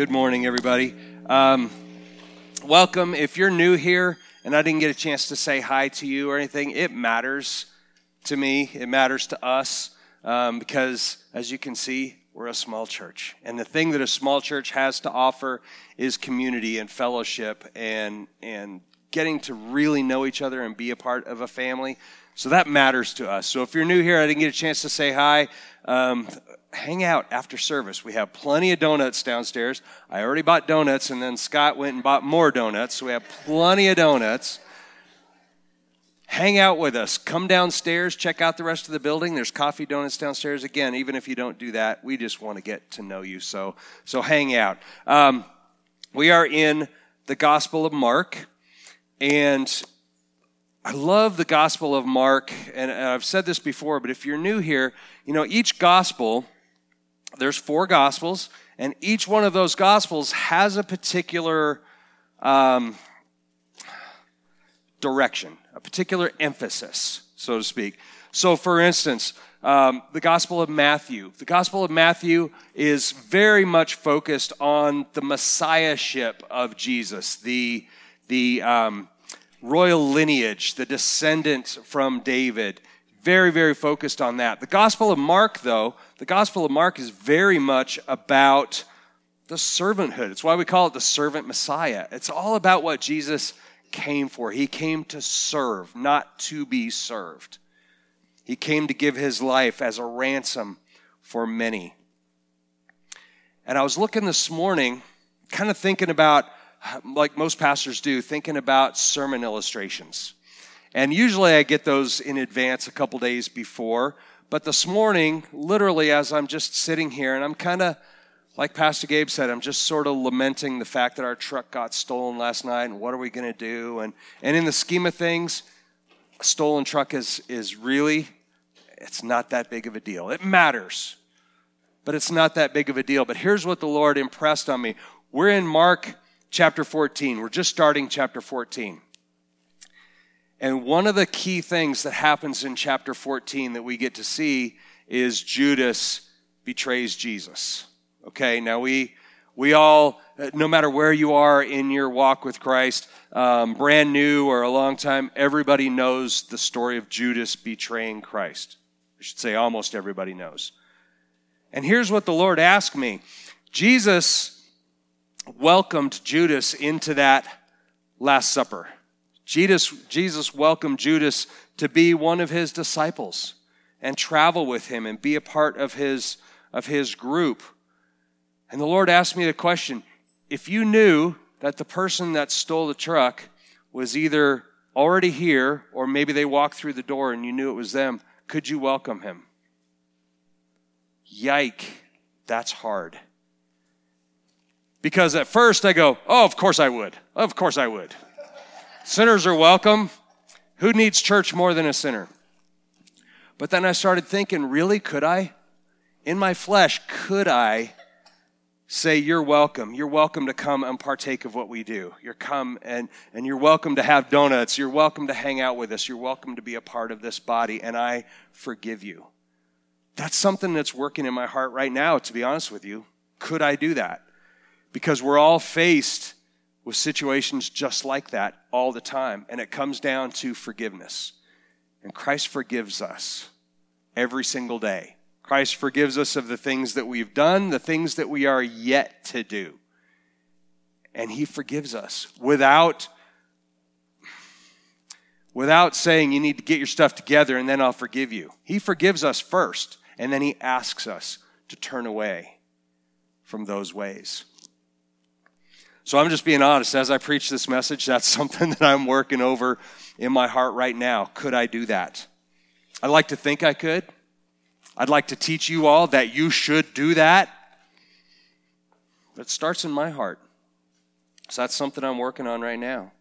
Good morning, everybody. Um, welcome. If you're new here and I didn't get a chance to say hi to you or anything, it matters to me. It matters to us um, because, as you can see, we're a small church. And the thing that a small church has to offer is community and fellowship and, and getting to really know each other and be a part of a family. So that matters to us. So if you're new here, I didn't get a chance to say hi. Um, hang out after service. We have plenty of donuts downstairs. I already bought donuts, and then Scott went and bought more donuts. So we have plenty of donuts. Hang out with us. Come downstairs, check out the rest of the building. There's coffee donuts downstairs. Again, even if you don't do that, we just want to get to know you. So, so hang out. Um, we are in the Gospel of Mark, and I love the Gospel of Mark, and I've said this before, but if you're new here, you know, each Gospel there's four gospels, and each one of those gospels has a particular um, direction, a particular emphasis, so to speak. So, for instance, um, the Gospel of Matthew. The Gospel of Matthew is very much focused on the messiahship of Jesus, the, the um, royal lineage, the descendant from David. Very, very focused on that. The Gospel of Mark, though, the Gospel of Mark is very much about the servanthood. It's why we call it the servant Messiah. It's all about what Jesus came for. He came to serve, not to be served. He came to give his life as a ransom for many. And I was looking this morning, kind of thinking about, like most pastors do, thinking about sermon illustrations. And usually I get those in advance a couple days before. But this morning, literally, as I'm just sitting here, and I'm kind of, like Pastor Gabe said, I'm just sort of lamenting the fact that our truck got stolen last night and what are we going to do? And, and in the scheme of things, a stolen truck is, is really, it's not that big of a deal. It matters, but it's not that big of a deal. But here's what the Lord impressed on me. We're in Mark chapter 14. We're just starting chapter 14. And one of the key things that happens in chapter 14 that we get to see is Judas betrays Jesus. Okay, now we we all, no matter where you are in your walk with Christ, um, brand new or a long time, everybody knows the story of Judas betraying Christ. I should say almost everybody knows. And here's what the Lord asked me Jesus welcomed Judas into that Last Supper. Jesus, Jesus welcomed Judas to be one of his disciples and travel with him and be a part of his, of his group. And the Lord asked me the question if you knew that the person that stole the truck was either already here or maybe they walked through the door and you knew it was them, could you welcome him? Yike, that's hard. Because at first I go, oh, of course I would. Of course I would. Sinners are welcome. Who needs church more than a sinner? But then I started thinking, really, could I? In my flesh, could I say, You're welcome. You're welcome to come and partake of what we do. You're come and, and you're welcome to have donuts. You're welcome to hang out with us. You're welcome to be a part of this body, and I forgive you. That's something that's working in my heart right now, to be honest with you. Could I do that? Because we're all faced with situations just like that all the time. And it comes down to forgiveness. And Christ forgives us every single day. Christ forgives us of the things that we've done, the things that we are yet to do. And He forgives us without, without saying, You need to get your stuff together and then I'll forgive you. He forgives us first, and then He asks us to turn away from those ways. So I'm just being honest. As I preach this message, that's something that I'm working over in my heart right now. Could I do that? I'd like to think I could. I'd like to teach you all that you should do that. But it starts in my heart. So that's something I'm working on right now.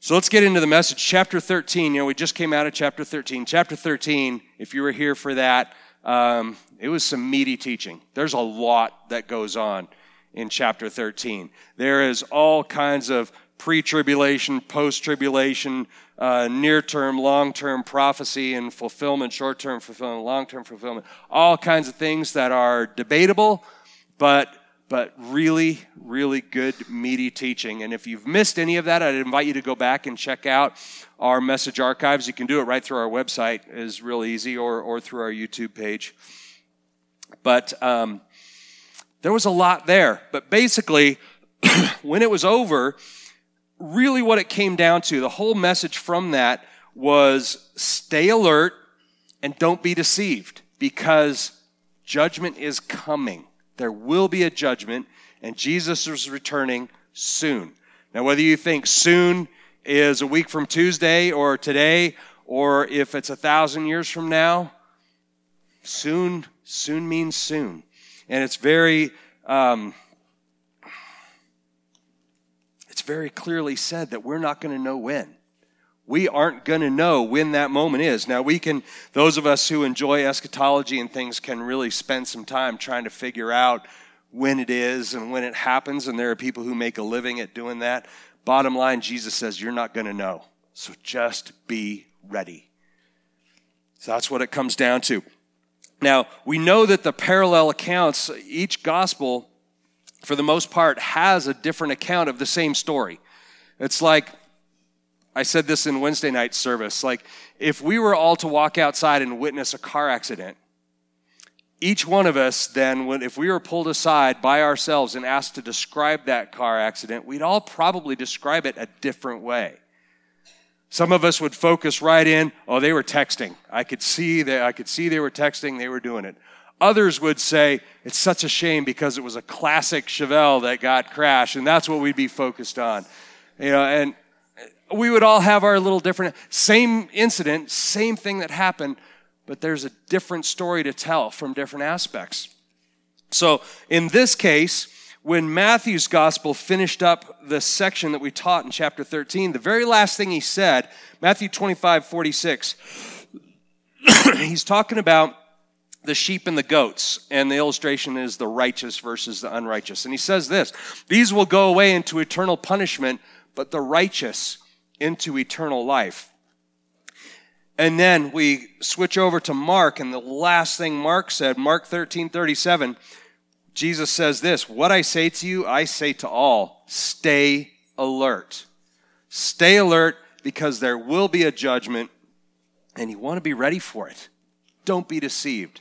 So let's get into the message. Chapter 13. You know, we just came out of chapter 13. Chapter 13, if you were here for that, um, it was some meaty teaching. There's a lot that goes on in chapter 13. There is all kinds of pre tribulation, post tribulation, uh, near term, long term prophecy and fulfillment, short term fulfillment, long term fulfillment, all kinds of things that are debatable, but but really, really good, meaty teaching. And if you've missed any of that, I'd invite you to go back and check out our message archives. You can do it right through our website, is real easy, or, or through our YouTube page. But um, there was a lot there. But basically, when it was over, really what it came down to, the whole message from that was stay alert and don't be deceived because judgment is coming. There will be a judgment, and Jesus is returning soon. Now, whether you think soon is a week from Tuesday or today, or if it's a thousand years from now, soon, soon means soon. And it's very, um, it's very clearly said that we're not going to know when. We aren't going to know when that moment is. Now, we can, those of us who enjoy eschatology and things can really spend some time trying to figure out when it is and when it happens, and there are people who make a living at doing that. Bottom line, Jesus says, You're not going to know. So just be ready. So that's what it comes down to. Now, we know that the parallel accounts, each gospel, for the most part, has a different account of the same story. It's like, I said this in Wednesday night service. Like, if we were all to walk outside and witness a car accident, each one of us then, if we were pulled aside by ourselves and asked to describe that car accident, we'd all probably describe it a different way. Some of us would focus right in, oh, they were texting. I could see that I could see they were texting, they were doing it. Others would say, it's such a shame because it was a classic Chevelle that got crashed, and that's what we'd be focused on. You know, and uh, we would all have our little different, same incident, same thing that happened, but there's a different story to tell from different aspects. So in this case, when Matthew's gospel finished up the section that we taught in chapter 13, the very last thing he said, Matthew 25, 46, he's talking about the sheep and the goats, and the illustration is the righteous versus the unrighteous. And he says this These will go away into eternal punishment, but the righteous into eternal life. And then we switch over to Mark, and the last thing Mark said, Mark 13 37, Jesus says this What I say to you, I say to all, stay alert. Stay alert because there will be a judgment, and you want to be ready for it. Don't be deceived.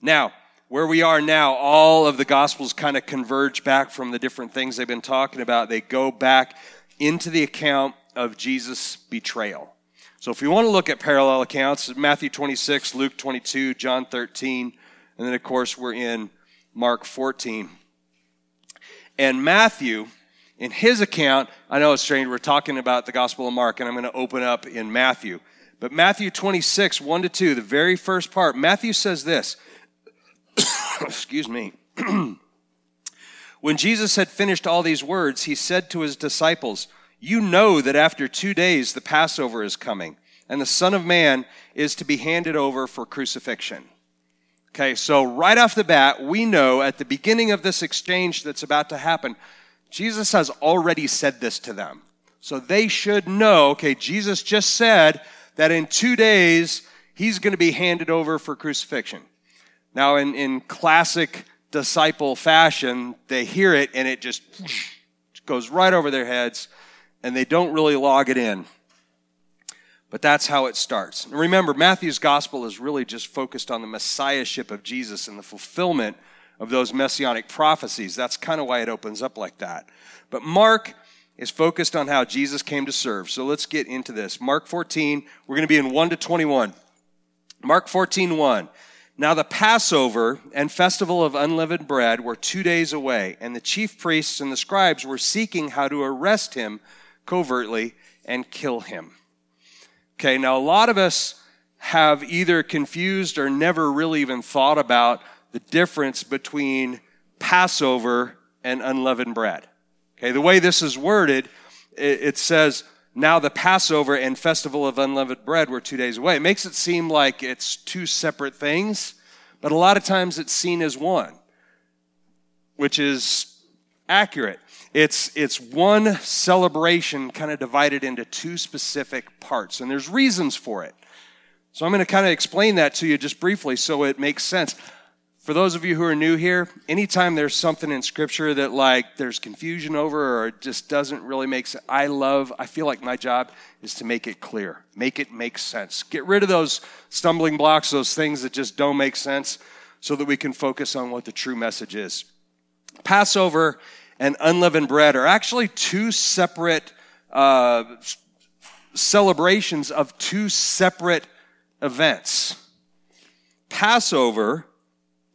Now, where we are now, all of the Gospels kind of converge back from the different things they've been talking about. They go back into the account of Jesus' betrayal. So if you want to look at parallel accounts, Matthew 26, Luke 22, John 13, and then of course we're in Mark 14. And Matthew, in his account, I know it's strange, we're talking about the Gospel of Mark, and I'm going to open up in Matthew. But Matthew 26, 1 to 2, the very first part, Matthew says this. Excuse me. when Jesus had finished all these words, he said to his disciples, you know that after two days the Passover is coming, and the Son of Man is to be handed over for crucifixion. Okay, so right off the bat, we know at the beginning of this exchange that's about to happen, Jesus has already said this to them. So they should know, okay, Jesus just said that in two days he's going to be handed over for crucifixion. Now, in, in classic disciple fashion, they hear it and it just goes right over their heads and they don't really log it in. But that's how it starts. Remember, Matthew's gospel is really just focused on the messiahship of Jesus and the fulfillment of those messianic prophecies. That's kind of why it opens up like that. But Mark is focused on how Jesus came to serve. So let's get into this. Mark 14, we're going to be in 1 to 21. Mark 14, 1. Now the Passover and festival of unleavened bread were two days away, and the chief priests and the scribes were seeking how to arrest him covertly and kill him. Okay, now a lot of us have either confused or never really even thought about the difference between Passover and unleavened bread. Okay, the way this is worded, it, says, now the Passover and festival of unleavened bread were two days away. It makes it seem like it's two separate things, but a lot of times it's seen as one, which is accurate. It's, it's one celebration kind of divided into two specific parts, and there's reasons for it. So I'm going to kind of explain that to you just briefly so it makes sense. For those of you who are new here, anytime there's something in scripture that like there's confusion over or it just doesn't really make sense, I love, I feel like my job is to make it clear, make it make sense. Get rid of those stumbling blocks, those things that just don't make sense, so that we can focus on what the true message is. Passover and unleavened bread are actually two separate uh, celebrations of two separate events. Passover,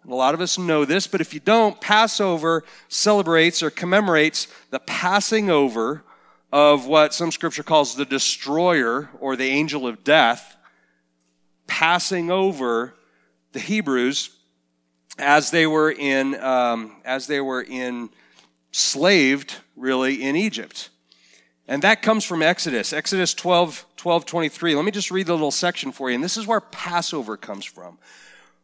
a lot of us know this, but if you don't, Passover celebrates or commemorates the passing over of what some scripture calls the destroyer or the angel of death, passing over the Hebrews as they were in um, as they were in slaved really in Egypt. And that comes from Exodus, Exodus 12, 12, 23. Let me just read the little section for you. And this is where Passover comes from.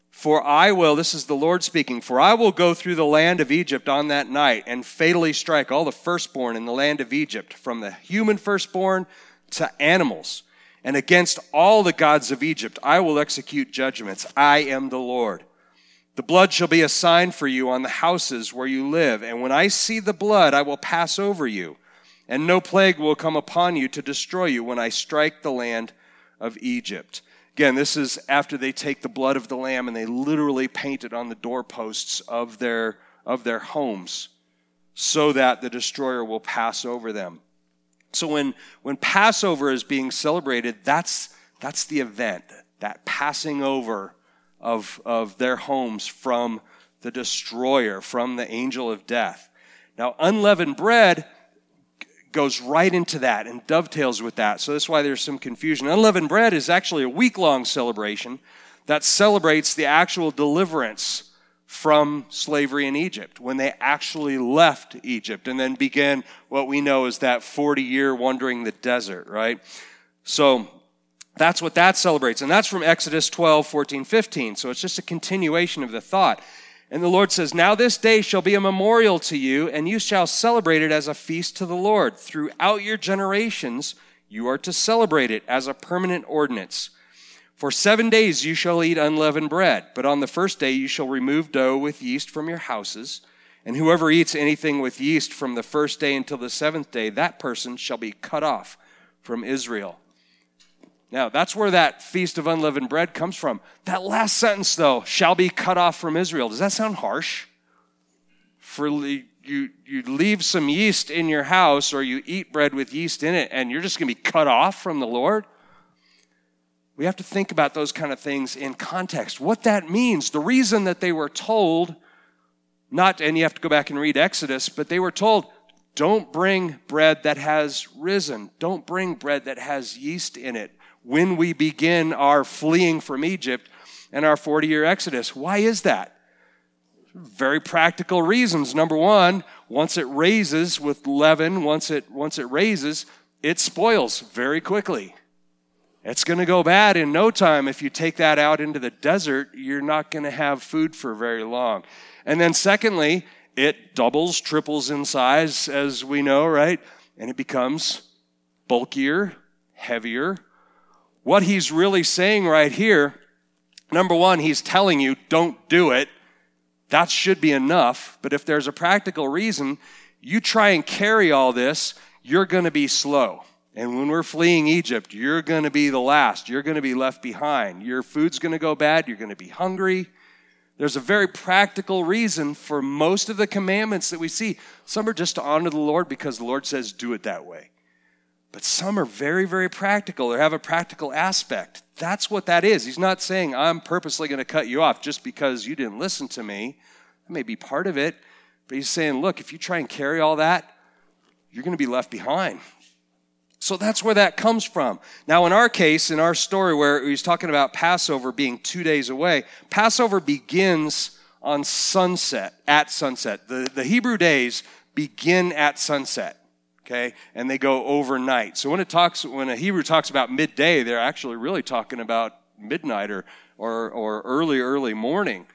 For I will, this is the Lord speaking, for I will go through the land of Egypt on that night and fatally strike all the firstborn in the land of Egypt, from the human firstborn to animals. And against all the gods of Egypt I will execute judgments. I am the Lord. The blood shall be a sign for you on the houses where you live. And when I see the blood, I will pass over you and no plague will come upon you to destroy you when I strike the land of Egypt. Again, this is after they take the blood of the lamb and they literally paint it on the doorposts of their, of their homes so that the destroyer will pass over them. So when, when Passover is being celebrated, that's, that's the event, that passing over of, of their homes from the destroyer, from the angel of death. Now, unleavened bread goes right into that and dovetails with that. So that's why there's some confusion. Unleavened bread is actually a week long celebration that celebrates the actual deliverance from slavery in Egypt when they actually left Egypt and then began what we know as that 40 year wandering the desert, right? So that's what that celebrates. And that's from Exodus 12, 14, 15. So it's just a continuation of the thought. And the Lord says, Now this day shall be a memorial to you, and you shall celebrate it as a feast to the Lord. Throughout your generations, you are to celebrate it as a permanent ordinance. For seven days you shall eat unleavened bread, but on the first day you shall remove dough with yeast from your houses. And whoever eats anything with yeast from the first day until the seventh day, that person shall be cut off from Israel. Now, that's where that feast of unleavened bread comes from. That last sentence, though, shall be cut off from Israel. Does that sound harsh? For you, you leave some yeast in your house or you eat bread with yeast in it and you're just going to be cut off from the Lord? We have to think about those kind of things in context. What that means, the reason that they were told, not, and you have to go back and read Exodus, but they were told, don't bring bread that has risen. Don't bring bread that has yeast in it when we begin our fleeing from Egypt and our 40 year exodus. Why is that? Very practical reasons. Number one, once it raises with leaven, once it, once it raises, it spoils very quickly. It's going to go bad in no time. If you take that out into the desert, you're not going to have food for very long. And then, secondly, it doubles, triples in size, as we know, right? And it becomes bulkier, heavier, what he's really saying right here, number one, he's telling you, don't do it. That should be enough. But if there's a practical reason, you try and carry all this, you're going to be slow. And when we're fleeing Egypt, you're going to be the last. You're going to be left behind. Your food's going to go bad. You're going to be hungry. There's a very practical reason for most of the commandments that we see. Some are just to honor the Lord because the Lord says, do it that way. But some are very, very practical or have a practical aspect. That's what that is. He's not saying, I'm purposely going to cut you off just because you didn't listen to me. That may be part of it. But he's saying, look, if you try and carry all that, you're going to be left behind. So that's where that comes from. Now, in our case, in our story where he's talking about Passover being two days away, Passover begins on sunset, at sunset. The, the Hebrew days begin at sunset okay and they go overnight so when it talks when a hebrew talks about midday they're actually really talking about midnight or or, or early early morning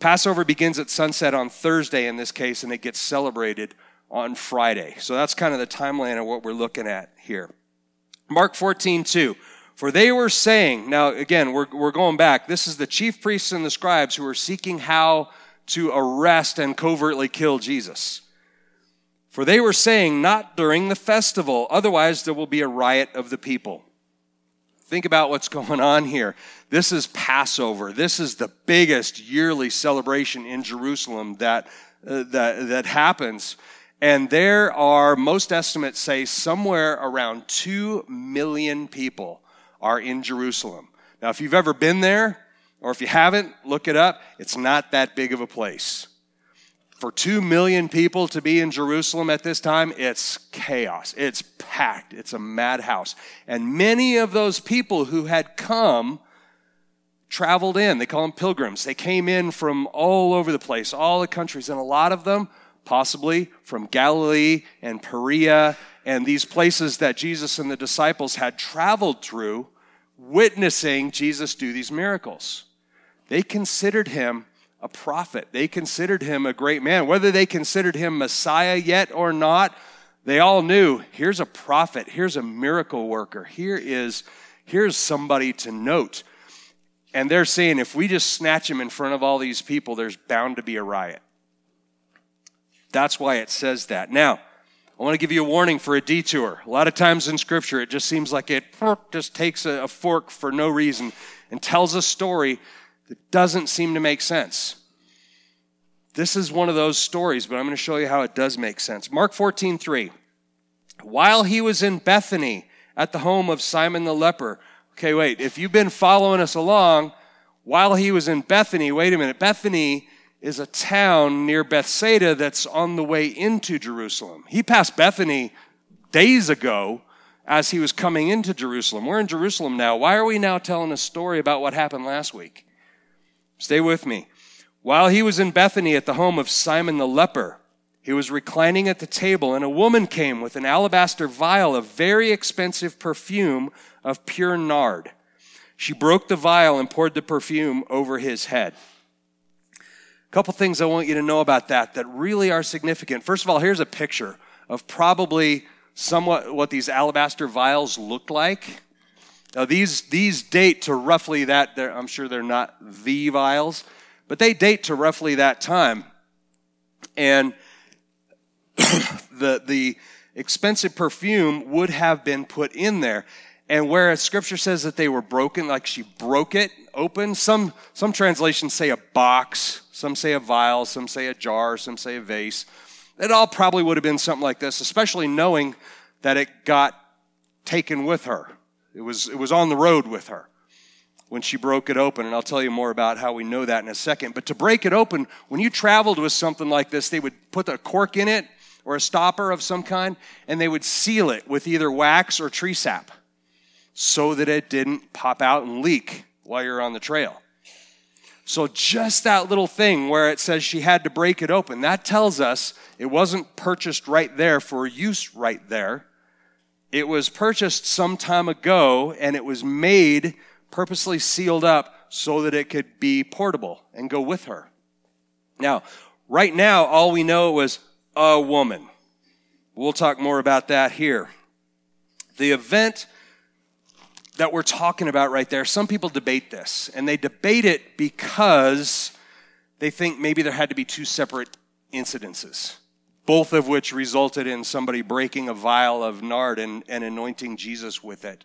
passover begins at sunset on thursday in this case and it gets celebrated on Friday. So that's kind of the timeline of what we're looking at here. Mark 14, 2. For they were saying, now again, we're, we're going back. This is the chief priests and the scribes who are seeking how to arrest and covertly kill Jesus. For they were saying, not during the festival, otherwise there will be a riot of the people. Think about what's going on here. This is Passover. This is the biggest yearly celebration in Jerusalem that, uh, that, that happens. And there are, most estimates say, somewhere around 2 million people are in Jerusalem. Now, if you've ever been there, or if you haven't, look it up. It's not that big of a place. For two million people to be in Jerusalem at this time, it's chaos. It's packed. It's a madhouse. And many of those people who had come traveled in. They call them pilgrims. They came in from all over the place, all the countries, and a lot of them, possibly from Galilee and Perea and these places that Jesus and the disciples had traveled through, witnessing Jesus do these miracles. They considered him a prophet. They considered him a great man. Whether they considered him Messiah yet or not, they all knew here's a prophet, here's a miracle worker, here is here's somebody to note. And they're saying if we just snatch him in front of all these people, there's bound to be a riot. That's why it says that. Now, I want to give you a warning for a detour. A lot of times in Scripture, it just seems like it just takes a fork for no reason and tells a story that doesn't seem to make sense. This is one of those stories, but I'm going to show you how it does make sense. Mark 14, 3. While he was in Bethany at the home of Simon the leper. Okay, wait. If you've been following us along, while he was in Bethany, wait a minute. Bethany is a town near Bethsaida that's on the way into Jerusalem. He passed Bethany days ago as he was coming into Jerusalem. We're in Jerusalem now. Why are we now telling a story about what happened last week? Stay with me. While he was in Bethany at the home of Simon the leper, he was reclining at the table, and a woman came with an alabaster vial of very expensive perfume of pure nard. She broke the vial and poured the perfume over his head. A couple things I want you to know about that that really are significant. First of all, here's a picture of probably somewhat what these alabaster vials looked like. Now, these, these date to roughly that, I'm sure they're not the vials, but they date to roughly that time. And the, the expensive perfume would have been put in there. And whereas scripture says that they were broken, like she broke it open, some, some translations say a box, some say a vial, some say a jar, some say a vase. It all probably would have been something like this, especially knowing that it got taken with her. It was, it was on the road with her when she broke it open. And I'll tell you more about how we know that in a second. But to break it open, when you traveled with something like this, they would put a cork in it or a stopper of some kind, and they would seal it with either wax or tree sap so that it didn't pop out and leak while you're on the trail. So, just that little thing where it says she had to break it open, that tells us it wasn't purchased right there for use right there. It was purchased some time ago and it was made purposely sealed up so that it could be portable and go with her. Now, right now, all we know was a woman. We'll talk more about that here. The event that we're talking about right there, some people debate this, and they debate it because they think maybe there had to be two separate incidences both of which resulted in somebody breaking a vial of nard and, and anointing Jesus with it.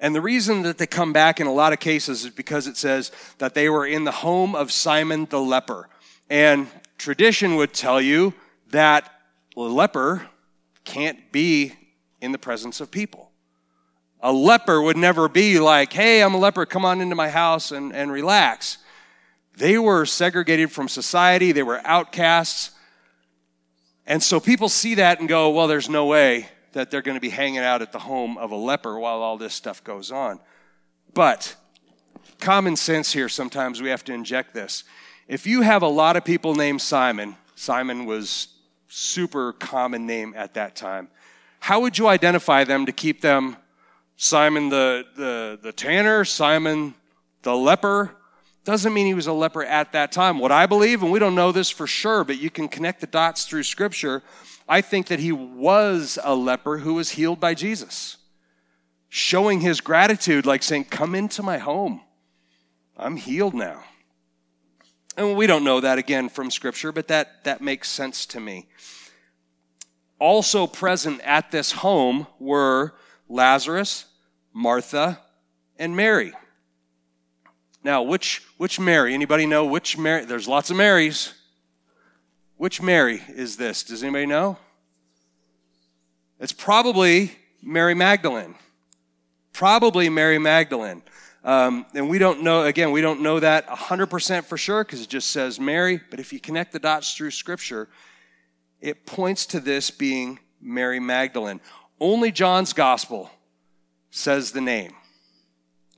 And the reason that they come back in a lot of cases is because it says that they were in the home of Simon the leper. And tradition would tell you that a leper can't be in the presence of people. A leper would never be like, hey, I'm a leper, come on into my house and, and relax. They were segregated from society, they were outcasts. And so people see that and go, well, there's no way that they're going to be hanging out at the home of a leper while all this stuff goes on. But common sense here, sometimes we have to inject this. If you have a lot of people named Simon, Simon was super common name at that time. How would you identify them to keep them Simon the, the, the tanner, Simon the leper? Doesn't mean he was a leper at that time. What I believe, and we don't know this for sure, but you can connect the dots through scripture. I think that he was a leper who was healed by Jesus, showing his gratitude, like saying, Come into my home. I'm healed now. And we don't know that again from scripture, but that, that makes sense to me. Also present at this home were Lazarus, Martha, and Mary. Now, which, which Mary? Anybody know which Mary? There's lots of Marys. Which Mary is this? Does anybody know? It's probably Mary Magdalene. Probably Mary Magdalene. Um, and we don't know, again, we don't know that 100% for sure because it just says Mary. But if you connect the dots through Scripture, it points to this being Mary Magdalene. Only John's Gospel says the name.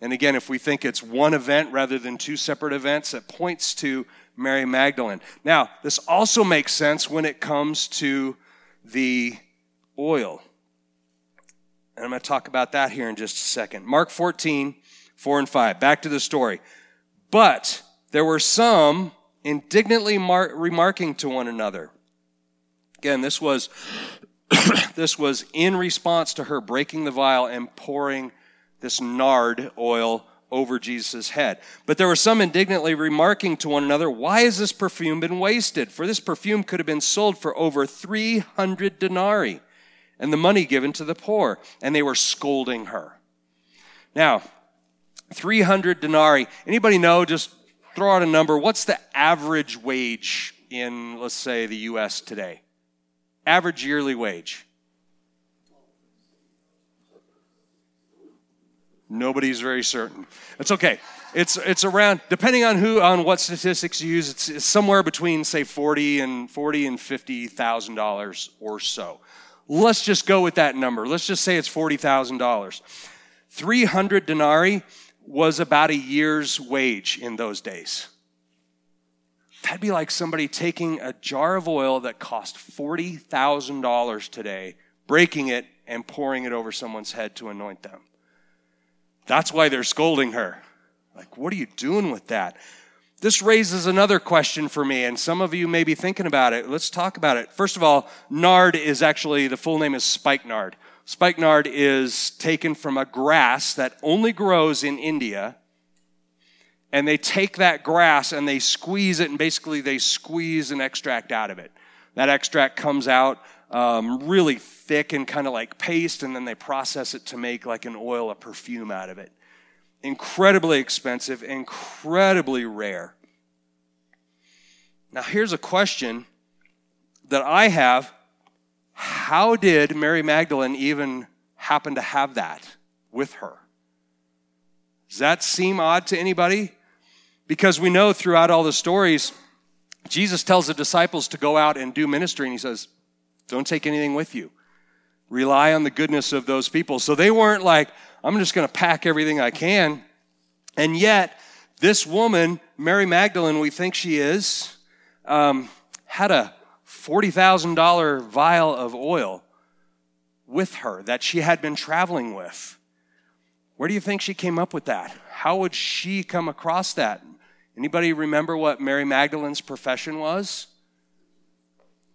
And again, if we think it's one event rather than two separate events, it points to Mary Magdalene. Now, this also makes sense when it comes to the oil. And I'm going to talk about that here in just a second. Mark 14, 4 and 5. Back to the story. But there were some indignantly mar- remarking to one another. Again, this was this was in response to her breaking the vial and pouring this nard oil over Jesus' head. But there were some indignantly remarking to one another, Why has this perfume been wasted? For this perfume could have been sold for over 300 denarii and the money given to the poor. And they were scolding her. Now, 300 denarii. Anybody know? Just throw out a number. What's the average wage in, let's say, the U.S. today? Average yearly wage. Nobody's very certain. It's okay. It's, it's around, depending on who, on what statistics you use, it's, it's somewhere between, say, 40 and 40 and $50,000 or so. Let's just go with that number. Let's just say it's $40,000. 300 denarii was about a year's wage in those days. That'd be like somebody taking a jar of oil that cost $40,000 today, breaking it, and pouring it over someone's head to anoint them. That's why they're scolding her. Like, what are you doing with that? This raises another question for me, and some of you may be thinking about it. Let's talk about it. First of all, nard is actually, the full name is spikenard. Spikenard is taken from a grass that only grows in India. And they take that grass and they squeeze it, and basically they squeeze an extract out of it. That extract comes out um, really thick and kind of like paste, and then they process it to make like an oil, a perfume out of it. Incredibly expensive, incredibly rare. Now, here's a question that I have how did Mary Magdalene even happen to have that with her? Does that seem odd to anybody? Because we know throughout all the stories, Jesus tells the disciples to go out and do ministry, and he says, Don't take anything with you. Rely on the goodness of those people. So they weren't like, I'm just going to pack everything I can. And yet, this woman, Mary Magdalene, we think she is, um, had a $40,000 vial of oil with her that she had been traveling with. Where do you think she came up with that? How would she come across that? Anybody remember what Mary Magdalene's profession was?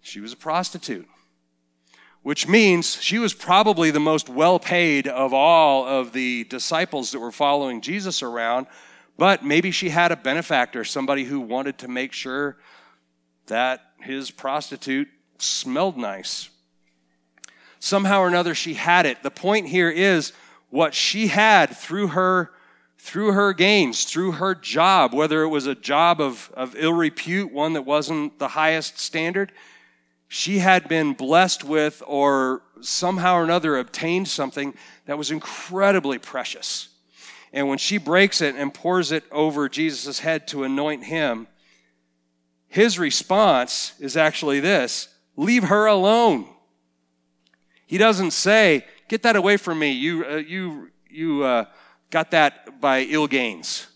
She was a prostitute, which means she was probably the most well paid of all of the disciples that were following Jesus around. But maybe she had a benefactor, somebody who wanted to make sure that his prostitute smelled nice. Somehow or another, she had it. The point here is what she had through her through her gains, through her job, whether it was a job of, of ill repute, one that wasn't the highest standard, she had been blessed with or somehow or another obtained something that was incredibly precious. And when she breaks it and pours it over Jesus' head to anoint him, his response is actually this leave her alone. He doesn't say, get that away from me. You, uh, you, you uh, got that by ill gains.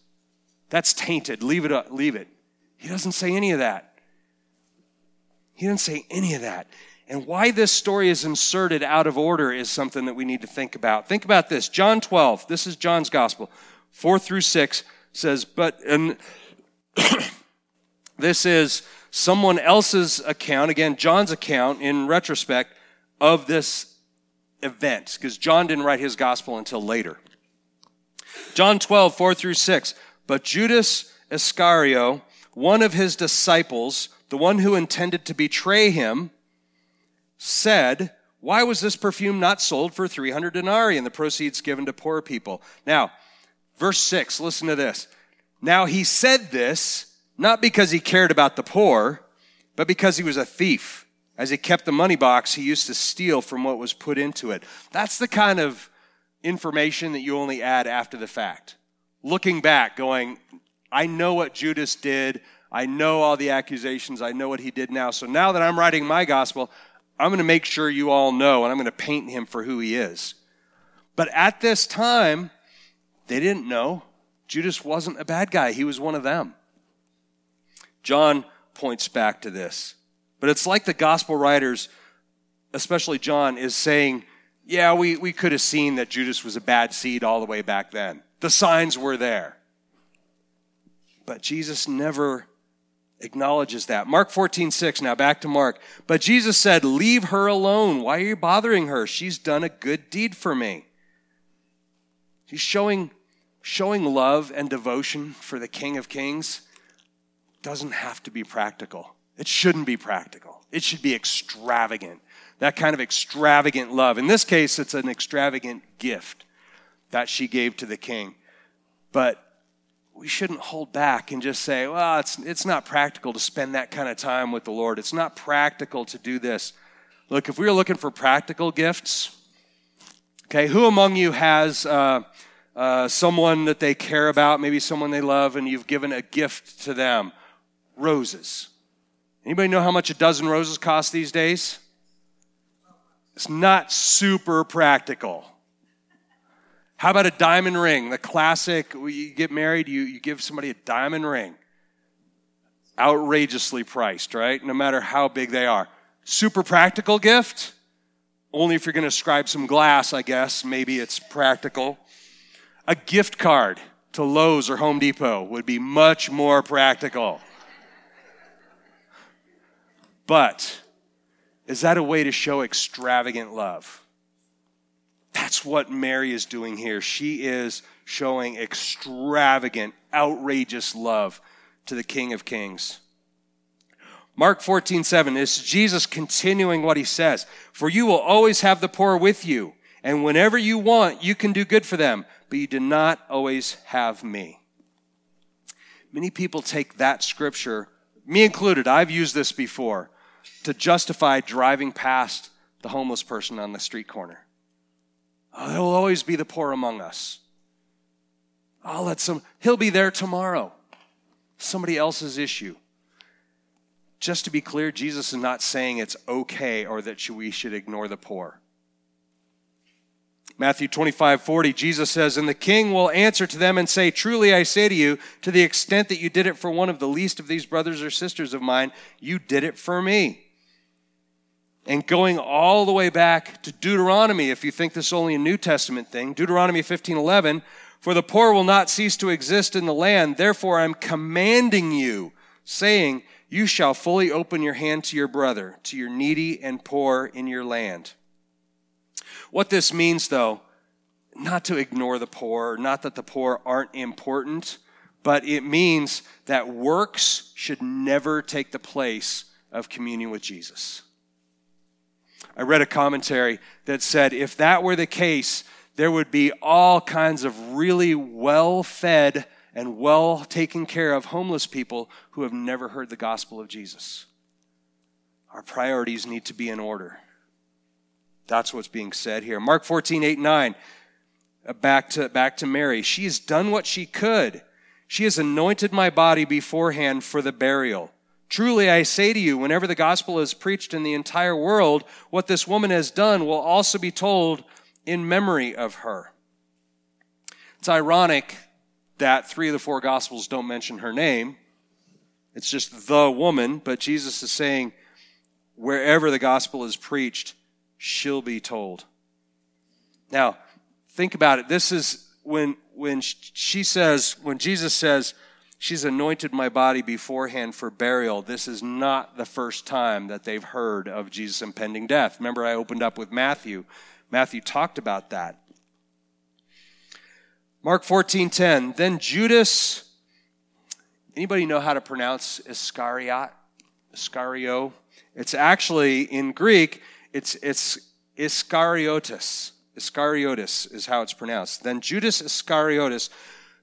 That's tainted. Leave it, up, leave it. He doesn't say any of that. He didn't say any of that. And why this story is inserted out of order is something that we need to think about. Think about this. John 12, this is John's gospel, 4 through 6 says, But, and this is someone else's account, again, John's account in retrospect of this event, because John didn't write his gospel until later. John 12, 4 through 6. But Judas Iscariot, one of his disciples, the one who intended to betray him, said, Why was this perfume not sold for 300 denarii and the proceeds given to poor people? Now, verse 6, listen to this. Now he said this not because he cared about the poor, but because he was a thief. As he kept the money box, he used to steal from what was put into it. That's the kind of information that you only add after the fact. Looking back, going, I know what Judas did. I know all the accusations. I know what he did now. So now that I'm writing my gospel, I'm going to make sure you all know and I'm going to paint him for who he is. But at this time, they didn't know. Judas wasn't a bad guy, he was one of them. John points back to this. But it's like the gospel writers, especially John, is saying, yeah, we, we could have seen that Judas was a bad seed all the way back then. The signs were there. But Jesus never acknowledges that. Mark 14, 6. Now back to Mark. But Jesus said, Leave her alone. Why are you bothering her? She's done a good deed for me. He's showing, showing love and devotion for the King of Kings doesn't have to be practical. It shouldn't be practical. It should be extravagant that kind of extravagant love. In this case, it's an extravagant gift that she gave to the king. But we shouldn't hold back and just say, well, it's, it's not practical to spend that kind of time with the Lord. It's not practical to do this. Look, if we were looking for practical gifts, okay, who among you has uh, uh, someone that they care about, maybe someone they love, and you've given a gift to them? Roses. Anybody know how much a dozen roses cost these days? It's not super practical. How about a diamond ring? The classic, you get married, you, you give somebody a diamond ring. Outrageously priced, right? No matter how big they are. Super practical gift? Only if you're going to scribe some glass, I guess. Maybe it's practical. A gift card to Lowe's or Home Depot would be much more practical. But is that a way to show extravagant love? That's what Mary is doing here. She is showing extravagant, outrageous love to the King of Kings. Mark 14, 7 is Jesus continuing what he says. For you will always have the poor with you, and whenever you want, you can do good for them, but you do not always have me. Many people take that scripture, me included, I've used this before to justify driving past the homeless person on the street corner. Oh, there will always be the poor among us. I'll let some, he'll be there tomorrow. Somebody else's issue. Just to be clear, Jesus is not saying it's okay or that we should ignore the poor. Matthew 25, 40, Jesus says, And the king will answer to them and say, Truly I say to you, to the extent that you did it for one of the least of these brothers or sisters of mine, you did it for me. And going all the way back to Deuteronomy, if you think this is only a New Testament thing, Deuteronomy 15, 11, For the poor will not cease to exist in the land, therefore I'm commanding you, saying, You shall fully open your hand to your brother, to your needy and poor in your land. What this means, though, not to ignore the poor, not that the poor aren't important, but it means that works should never take the place of communion with Jesus. I read a commentary that said if that were the case, there would be all kinds of really well fed and well taken care of homeless people who have never heard the gospel of Jesus. Our priorities need to be in order. That's what's being said here. Mark 14, 8, 9. Uh, back to, back to Mary. She has done what she could. She has anointed my body beforehand for the burial. Truly, I say to you, whenever the gospel is preached in the entire world, what this woman has done will also be told in memory of her. It's ironic that three of the four gospels don't mention her name. It's just the woman, but Jesus is saying, wherever the gospel is preached, she'll be told. Now, think about it. This is when, when she says, when Jesus says, She's anointed my body beforehand for burial. This is not the first time that they've heard of Jesus' impending death. Remember, I opened up with Matthew. Matthew talked about that. Mark 14:10. Then Judas. Anybody know how to pronounce Iscariot? Iscario? It's actually in Greek, it's it's Iscariotus. Iscariotus is how it's pronounced. Then Judas Iscariotus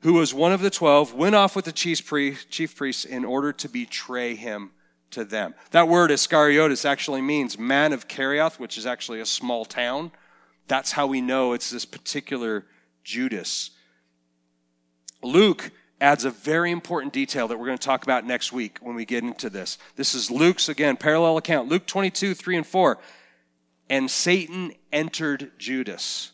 who was one of the twelve, went off with the chief, priests in order to betray him to them. That word Iscariotus actually means man of Kerioth, which is actually a small town. That's how we know it's this particular Judas. Luke adds a very important detail that we're going to talk about next week when we get into this. This is Luke's, again, parallel account. Luke 22, 3 and 4. And Satan entered Judas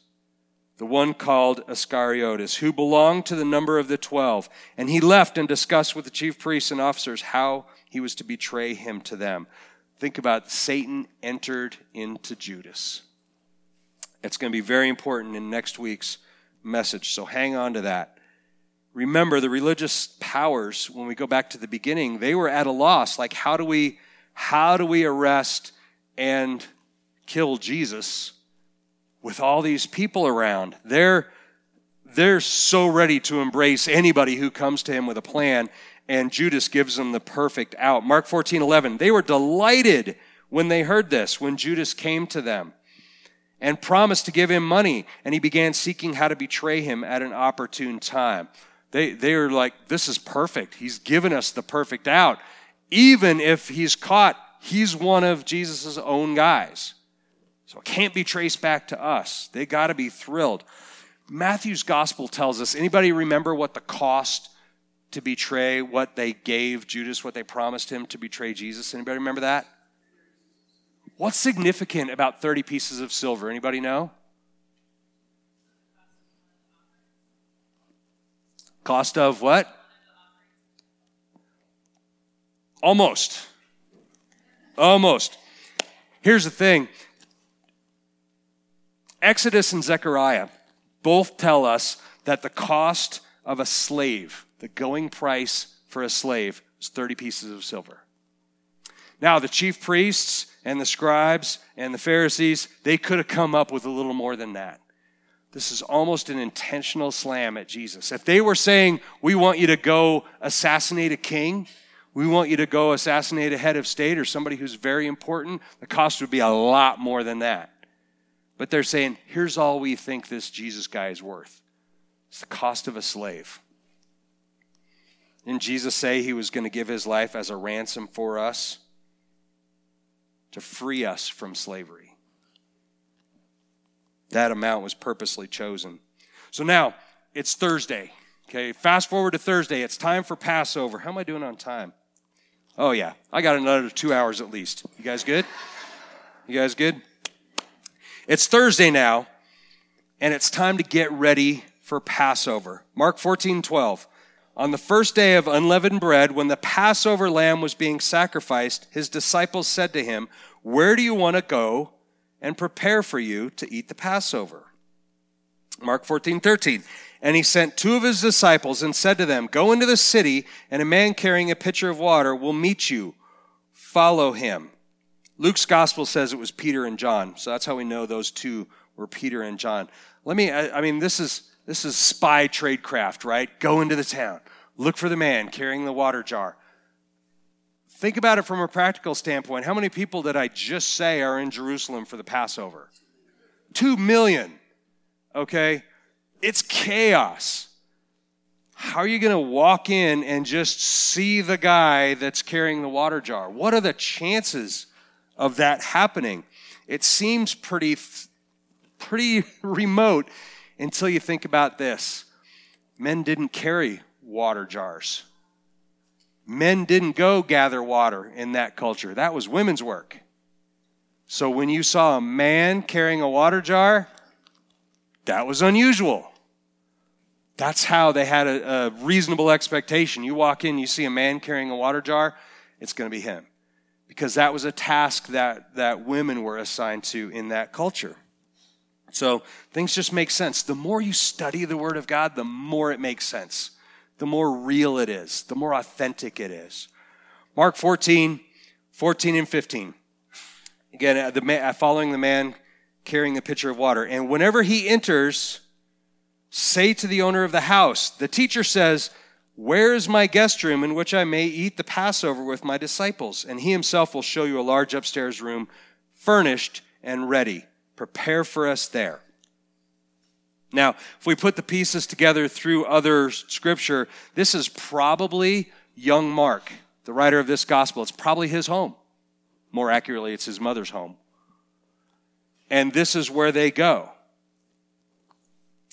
the one called Iscariotus, who belonged to the number of the twelve. And he left and discussed with the chief priests and officers how he was to betray him to them. Think about. Satan entered into Judas. It's going to be very important in next week's message, so hang on to that. Remember, the religious powers, when we go back to the beginning, they were at a loss. Like, how do we, how do we arrest and kill Jesus? With all these people around. They're, they're so ready to embrace anybody who comes to him with a plan, and Judas gives them the perfect out. Mark 14, 11. They were delighted when they heard this, when Judas came to them and promised to give him money, and he began seeking how to betray him at an opportune time. They, they were like, This is perfect. He's given us the perfect out. Even if he's caught, he's one of Jesus' own guys. So it can't be traced back to us. They got to be thrilled. Matthew's gospel tells us anybody remember what the cost to betray, what they gave Judas, what they promised him to betray Jesus? Anybody remember that? What's significant about 30 pieces of silver? Anybody know? Cost of what? Almost. Almost. Here's the thing Exodus and Zechariah both tell us that the cost of a slave, the going price for a slave, was 30 pieces of silver. Now, the chief priests and the scribes and the Pharisees, they could have come up with a little more than that. This is almost an intentional slam at Jesus. If they were saying, We want you to go assassinate a king, we want you to go assassinate a head of state or somebody who's very important, the cost would be a lot more than that. But they're saying, here's all we think this Jesus guy is worth it's the cost of a slave. Didn't Jesus say he was going to give his life as a ransom for us to free us from slavery? That amount was purposely chosen. So now it's Thursday. Okay, fast forward to Thursday. It's time for Passover. How am I doing on time? Oh, yeah, I got another two hours at least. You guys good? You guys good? It's Thursday now, and it's time to get ready for Passover. Mark 14, 12. On the first day of unleavened bread, when the Passover lamb was being sacrificed, his disciples said to him, Where do you want to go and prepare for you to eat the Passover? Mark 14, 13. And he sent two of his disciples and said to them, Go into the city, and a man carrying a pitcher of water will meet you. Follow him. Luke's gospel says it was Peter and John, so that's how we know those two were Peter and John. Let me, I, I mean, this is this is spy tradecraft, right? Go into the town, look for the man carrying the water jar. Think about it from a practical standpoint. How many people did I just say are in Jerusalem for the Passover? Two million. Okay? It's chaos. How are you going to walk in and just see the guy that's carrying the water jar? What are the chances of that happening. It seems pretty, pretty remote until you think about this. Men didn't carry water jars. Men didn't go gather water in that culture. That was women's work. So when you saw a man carrying a water jar, that was unusual. That's how they had a, a, reasonable expectation. You walk in, you see a man carrying a water jar, it's going to be him because that was a task that, that women were assigned to in that culture. So things just make sense. The more you study the Word of God, the more it makes sense. the more real it is, the more authentic it is. Mark 14, 14 and 15. Again, uh, the man, uh, following the man carrying the pitcher of water. And whenever he enters, say to the owner of the house, the teacher says, Where is my guest room in which I may eat the Passover with my disciples? And he himself will show you a large upstairs room, furnished and ready. Prepare for us there. Now, if we put the pieces together through other scripture, this is probably young Mark, the writer of this gospel. It's probably his home. More accurately, it's his mother's home. And this is where they go.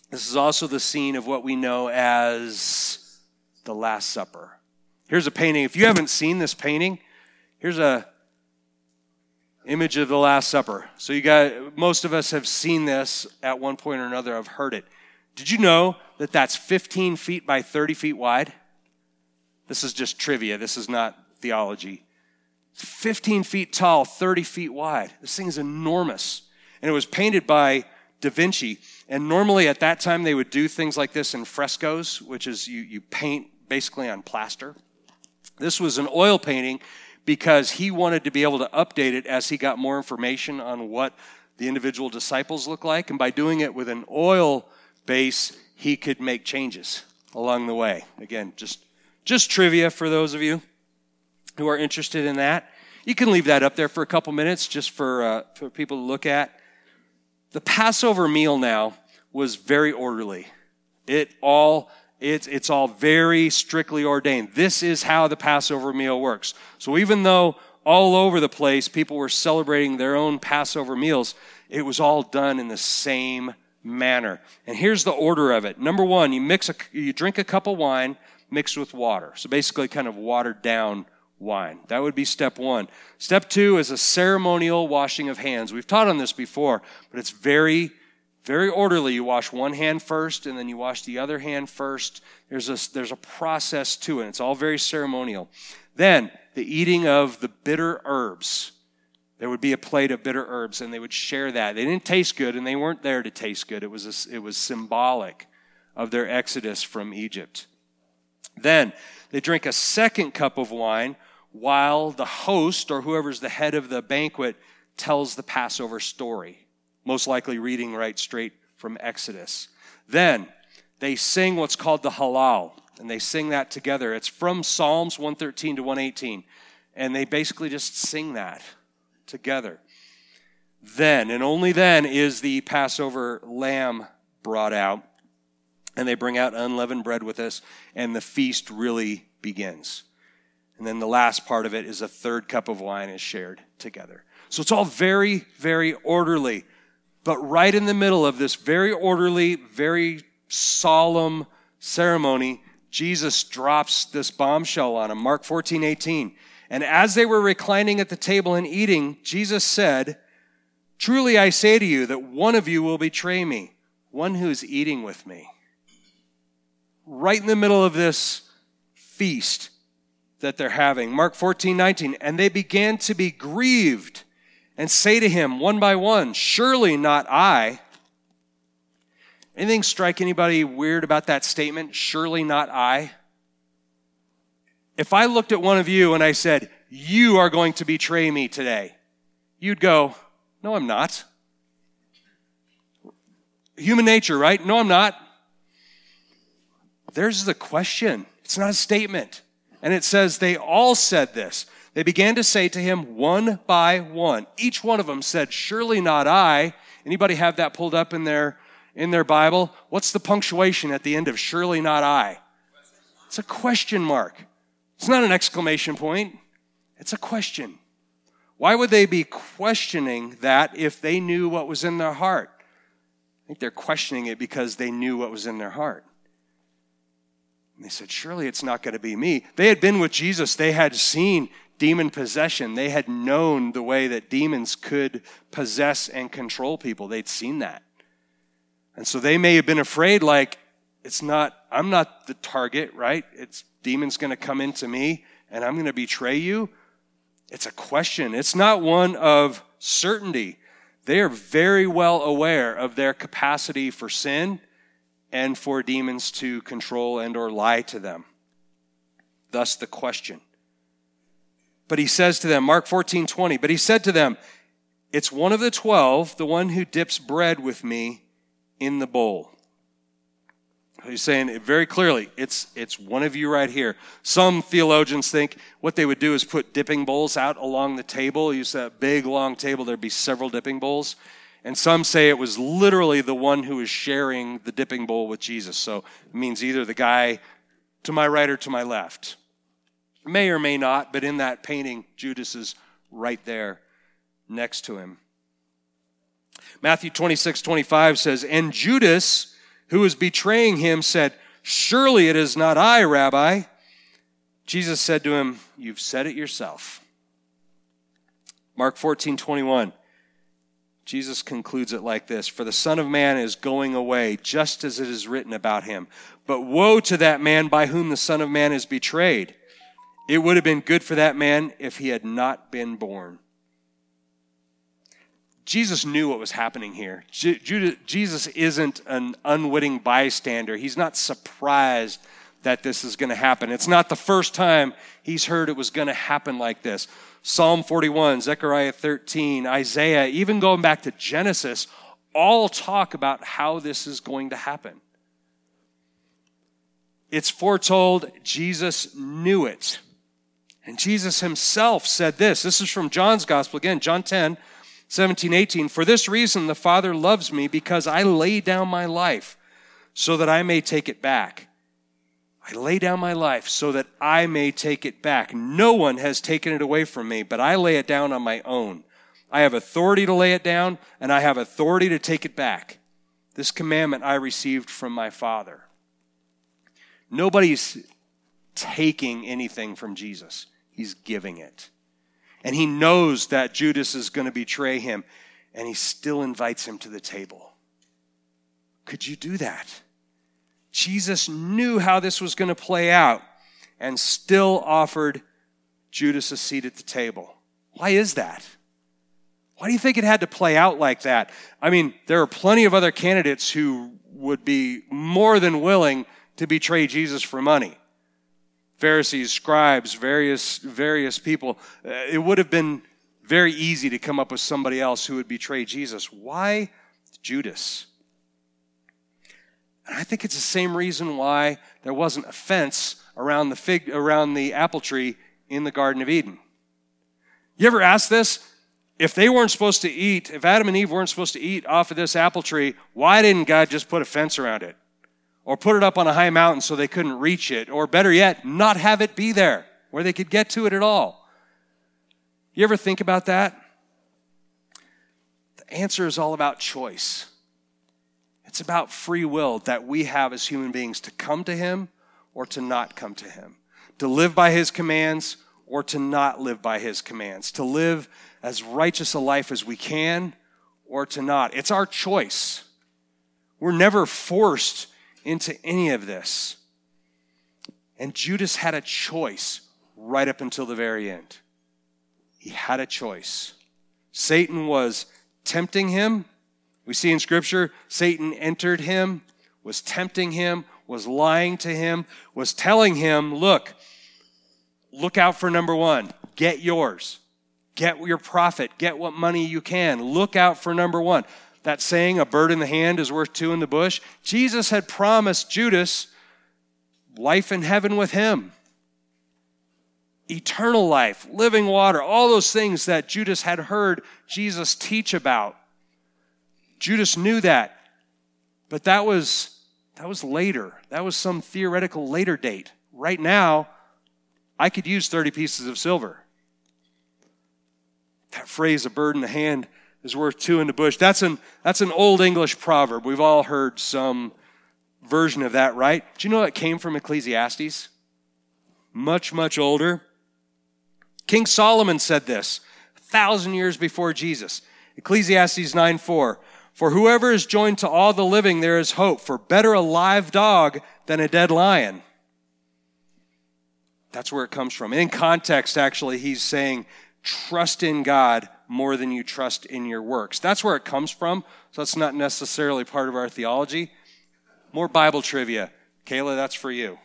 This is also the scene of what we know as the Last Supper. Here's a painting. If you haven't seen this painting, here's a image of the Last Supper. So you got most of us have seen this at one point or another. I've heard it. Did you know that that's 15 feet by 30 feet wide? This is just trivia. This is not theology. 15 feet tall, 30 feet wide. This thing is enormous. And it was painted by Da Vinci. And normally at that time, they would do things like this in frescoes, which is you, you paint basically on plaster. This was an oil painting because he wanted to be able to update it as he got more information on what the individual disciples look like. And by doing it with an oil base, he could make changes along the way. Again, just, just trivia for those of you who are interested in that. You can leave that up there for a couple minutes just for, uh, for people to look at. The Passover meal now was very orderly. It all it's, it's all very strictly ordained. This is how the Passover meal works. So even though all over the place people were celebrating their own Passover meals, it was all done in the same manner. And here's the order of it. Number one, you mix a, you drink a cup of wine mixed with water. So basically kind of watered down wine. That would be step one. Step two is a ceremonial washing of hands. We've taught on this before, but it's very very orderly. You wash one hand first, and then you wash the other hand first. There's a, there's a process to it. It's all very ceremonial. Then, the eating of the bitter herbs. There would be a plate of bitter herbs, and they would share that. They didn't taste good, and they weren't there to taste good. It was, a, it was symbolic of their exodus from Egypt. Then, they drink a second cup of wine while the host, or whoever's the head of the banquet, tells the Passover story most likely reading right straight from Exodus. Then they sing what's called the Hallel, and they sing that together. It's from Psalms 113 to 118, and they basically just sing that together. Then, and only then, is the Passover lamb brought out, and they bring out unleavened bread with us, and the feast really begins. And then the last part of it is a third cup of wine is shared together. So it's all very, very orderly. But right in the middle of this very orderly, very solemn ceremony, Jesus drops this bombshell on him. Mark 14, 18. And as they were reclining at the table and eating, Jesus said, Truly I say to you that one of you will betray me, one who is eating with me. Right in the middle of this feast that they're having. Mark 14, 19. And they began to be grieved and say to him one by one, Surely not I. Anything strike anybody weird about that statement? Surely not I. If I looked at one of you and I said, You are going to betray me today, you'd go, No, I'm not. Human nature, right? No, I'm not. There's the question. It's not a statement. And it says they all said this. They began to say to him one by one. Each one of them said, Surely not I. Anybody have that pulled up in their, in their Bible? What's the punctuation at the end of surely not I? It's a question mark. It's not an exclamation point, it's a question. Why would they be questioning that if they knew what was in their heart? I think they're questioning it because they knew what was in their heart. And they said, Surely it's not going to be me. They had been with Jesus, they had seen demon possession. They had known the way that demons could possess and control people, they'd seen that. And so they may have been afraid, like, it's not, I'm not the target, right? It's demons going to come into me and I'm going to betray you. It's a question. It's not one of certainty. They are very well aware of their capacity for sin and for demons to control and or lie to them. Thus the question. But he says to them, Mark 14, 20, but he said to them, It's one of the twelve, the one who dips bread with me in the bowl. He's saying it very clearly, it's, it's one of you right here. Some theologians think what they would do is put dipping bowls out along the table. Use that big, long table, there'd be several dipping bowls. And some say it was literally the one who was sharing the dipping bowl with Jesus. So it means either the guy to my right or to my left. May or may not, but in that painting, Judas is right there next to him. Matthew 26, 25 says, And Judas, who was betraying him, said, Surely it is not I, Rabbi. Jesus said to him, You've said it yourself. Mark 14, 21. Jesus concludes it like this For the Son of Man is going away, just as it is written about him. But woe to that man by whom the Son of Man is betrayed. It would have been good for that man if he had not been born. Jesus knew what was happening here. Jesus isn't an unwitting bystander. He's not surprised that this is going to happen. It's not the first time he's heard it was going to happen like this. Psalm 41, Zechariah 13, Isaiah, even going back to Genesis, all talk about how this is going to happen. It's foretold, Jesus knew it. And Jesus himself said this. This is from John's gospel again, John 10, 17, 18. For this reason, the Father loves me because I lay down my life so that I may take it back. I lay down my life so that I may take it back. No one has taken it away from me, but I lay it down on my own. I have authority to lay it down, and I have authority to take it back. This commandment I received from my Father. Nobody's taking anything from Jesus, He's giving it. And He knows that Judas is going to betray Him, and He still invites him to the table. Could you do that? Jesus knew how this was going to play out and still offered Judas a seat at the table. Why is that? Why do you think it had to play out like that? I mean, there are plenty of other candidates who would be more than willing to betray Jesus for money. Pharisees, scribes, various various people. Uh, it would have been very easy to come up with somebody else who would betray Jesus. Why Judas? And I think it's the same reason why there wasn't a fence around the fig around the apple tree in the Garden of Eden. You ever ask this? If they weren't supposed to eat, if Adam and Eve weren't supposed to eat off of this apple tree, why didn't God just put a fence around it? Or put it up on a high mountain so they couldn't reach it? Or better yet, not have it be there where they could get to it at all? You ever think about that? The answer is all about choice. It's about free will that we have as human beings to come to Him or to not come to Him, to live by His commands or to not live by His commands, to live as righteous a life as we can or to not. It's our choice. We're never forced into any of this. And Judas had a choice right up until the very end. He had a choice. Satan was tempting him we see in Scripture, Satan entered him, was tempting him, was lying to him, was telling him, look, look out for number one, get yours. Get your profit. Get what money you can. Look out for number one. That saying, a bird in the hand is worth two in the bush. Jesus had promised Judas life in heaven with him, eternal life, living water, all those things that Judas had heard Jesus teach about. Judas knew that. But that was that was later. That was some theoretical later date. Right now, I could use 30 pieces of silver. That phrase, a bird in the hand is worth two in the bush. That's an, that's an old English proverb. We've all heard some version of that, right? Do you know it came from Ecclesiastes? Much, much older. King Solomon said this a thousand years before Jesus. Ecclesiastes 9 4. For whoever is joined to all the living, there is hope. For better a live dog than a dead lion. That's where it comes from. In context, actually, he's saying, trust in God more than you trust in your works. That's where it comes from. So that's not necessarily part of our theology. More Bible trivia. Kayla, that's for you.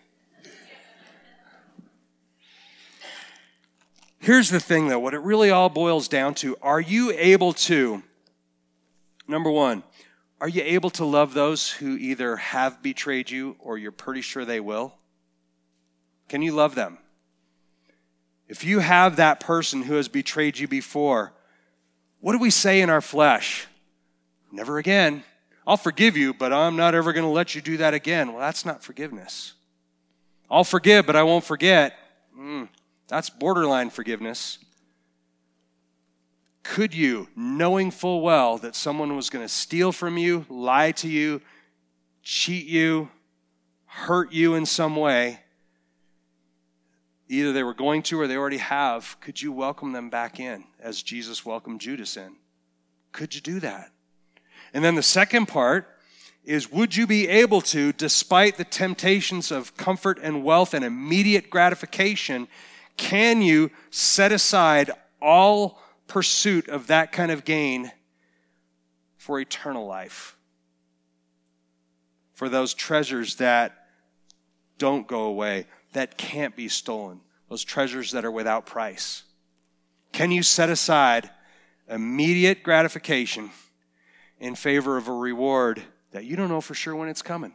Here's the thing, though what it really all boils down to are you able to, number one, are you able to love those who either have betrayed you or you're pretty sure they will? Can you love them? If you have that person who has betrayed you before, what do we say in our flesh? Never again. I'll forgive you, but I'm not ever going to let you do that again. Well, that's not forgiveness. I'll forgive, but I won't forget. Mm, that's borderline forgiveness. Could you, knowing full well that someone was going to steal from you, lie to you, cheat you, hurt you in some way, either they were going to or they already have, could you welcome them back in as Jesus welcomed Judas in? Could you do that? And then the second part is would you be able to, despite the temptations of comfort and wealth and immediate gratification, can you set aside all pursuit of that kind of gain for eternal life? For those treasures that don't go away, that can't be stolen, those treasures that are without price? Can you set aside immediate gratification in favor of a reward that you don't know for sure when it's coming?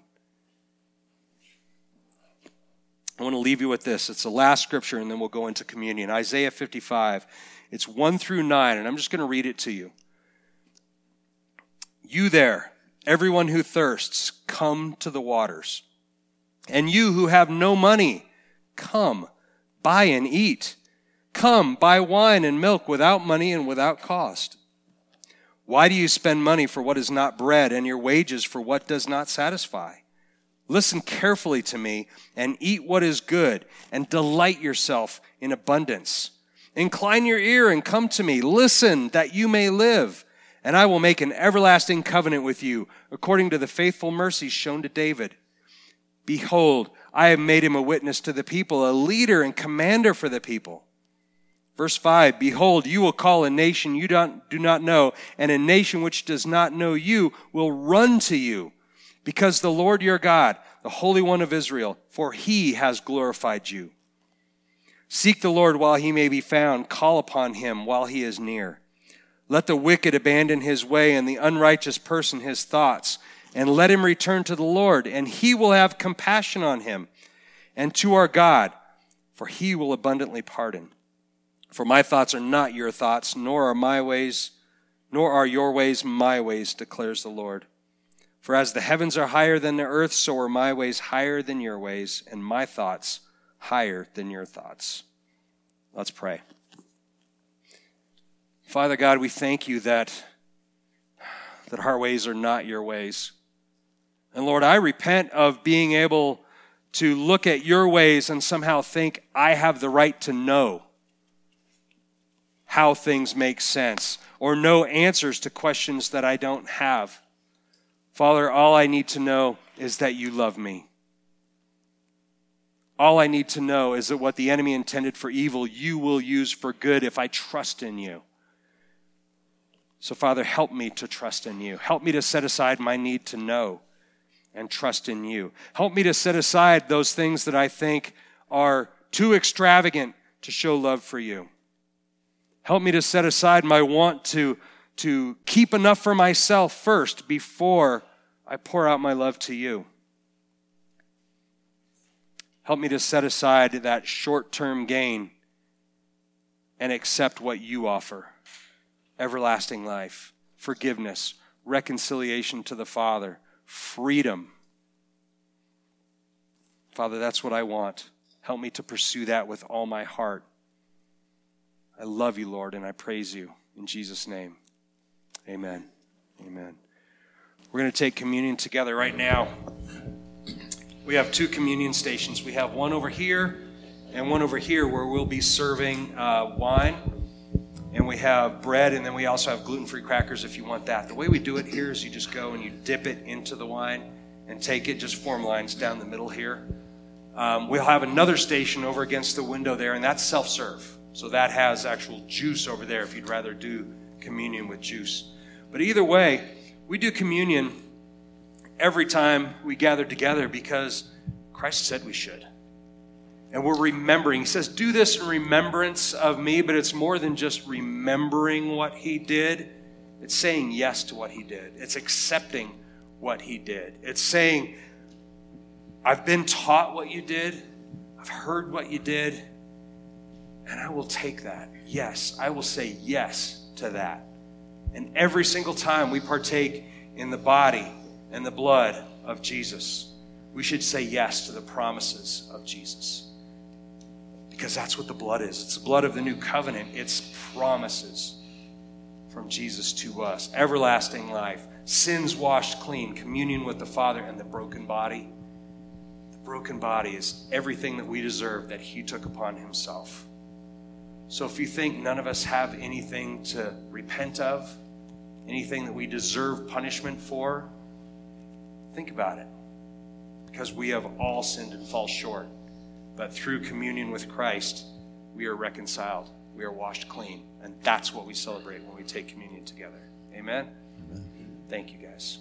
I want to leave you with this. It's the last scripture, and then we'll go into communion. Isaiah 55. It's 1 through 9, and I'm just going to read it to you. You there, everyone who thirsts, come to the waters. And you who have no money, come, buy and eat. Come, buy wine and milk without money and without cost. Why do you spend money for what is not bread and your wages for what does not satisfy? Listen carefully to me and eat what is good and delight yourself in abundance. Incline your ear and come to me. Listen that you may live and I will make an everlasting covenant with you according to the faithful mercies shown to David. Behold, I have made him a witness to the people, a leader and commander for the people. Verse 5 Behold, you will call a nation you don't, do not know, and a nation which does not know you will run to you, because the Lord your God, the Holy One of Israel, for he has glorified you. Seek the Lord while he may be found, call upon him while he is near. Let the wicked abandon his way and the unrighteous person his thoughts and let him return to the Lord, and he will have compassion on him, and to our God, for he will abundantly pardon. For my thoughts are not your thoughts, nor are my ways, nor are your ways my ways, declares the Lord. For as the heavens are higher than the earth, so are my ways higher than your ways, and my thoughts higher than your thoughts. Let's pray. Father God, we thank you that, that our ways are not your ways. And Lord, I repent of being able to look at your ways and somehow think I have the right to know how things make sense or know answers to questions that I don't have. Father, all I need to know is that you love me. All I need to know is that what the enemy intended for evil, you will use for good if I trust in you. So, Father, help me to trust in you. Help me to set aside my need to know and trust in you. Help me to set aside those things that I think are too extravagant to show love for you. Help me to set aside my want to, to keep enough for myself first before I pour out my love to you. Help me to set aside that short term gain and accept what you offer everlasting life, forgiveness, reconciliation to the Father freedom. Father, that's what I want. Help me to pursue that with all my heart. I love you, Lord, and I praise you. In Jesus' name, amen. Amen. We're going to take communion together right now. We have two communion stations. We have one over here and one over here where we'll be serving uh, wine and we have bread, and then we also have gluten free crackers if you want that. The way we do it here is you just go and you dip it into the wine and take it, just form lines down the middle here. Um, we'll have another station over against the window there, and that's self serve. So that has actual juice over there if you'd rather do communion with juice. But either way, we do communion every time we gather together because Christ said we should. And we're remembering. He says, Do this in remembrance of me, but it's more than just remembering what he did. It's saying yes to what he did, it's accepting what he did. It's saying, I've been taught what you did, I've heard what you did, and I will take that. Yes, I will say yes to that. And every single time we partake in the body and the blood of Jesus, we should say yes to the promises of Jesus. Because that's what the blood is. It's the blood of the new covenant, it's promises from Jesus to us everlasting life, sins washed clean, communion with the Father, and the broken body. The broken body is everything that we deserve that He took upon Himself. So if you think none of us have anything to repent of, anything that we deserve punishment for, think about it. Because we have all sinned and fall short. But through communion with Christ, we are reconciled, we are washed clean. And that's what we celebrate when we take communion together. Amen? Amen. Thank you, guys.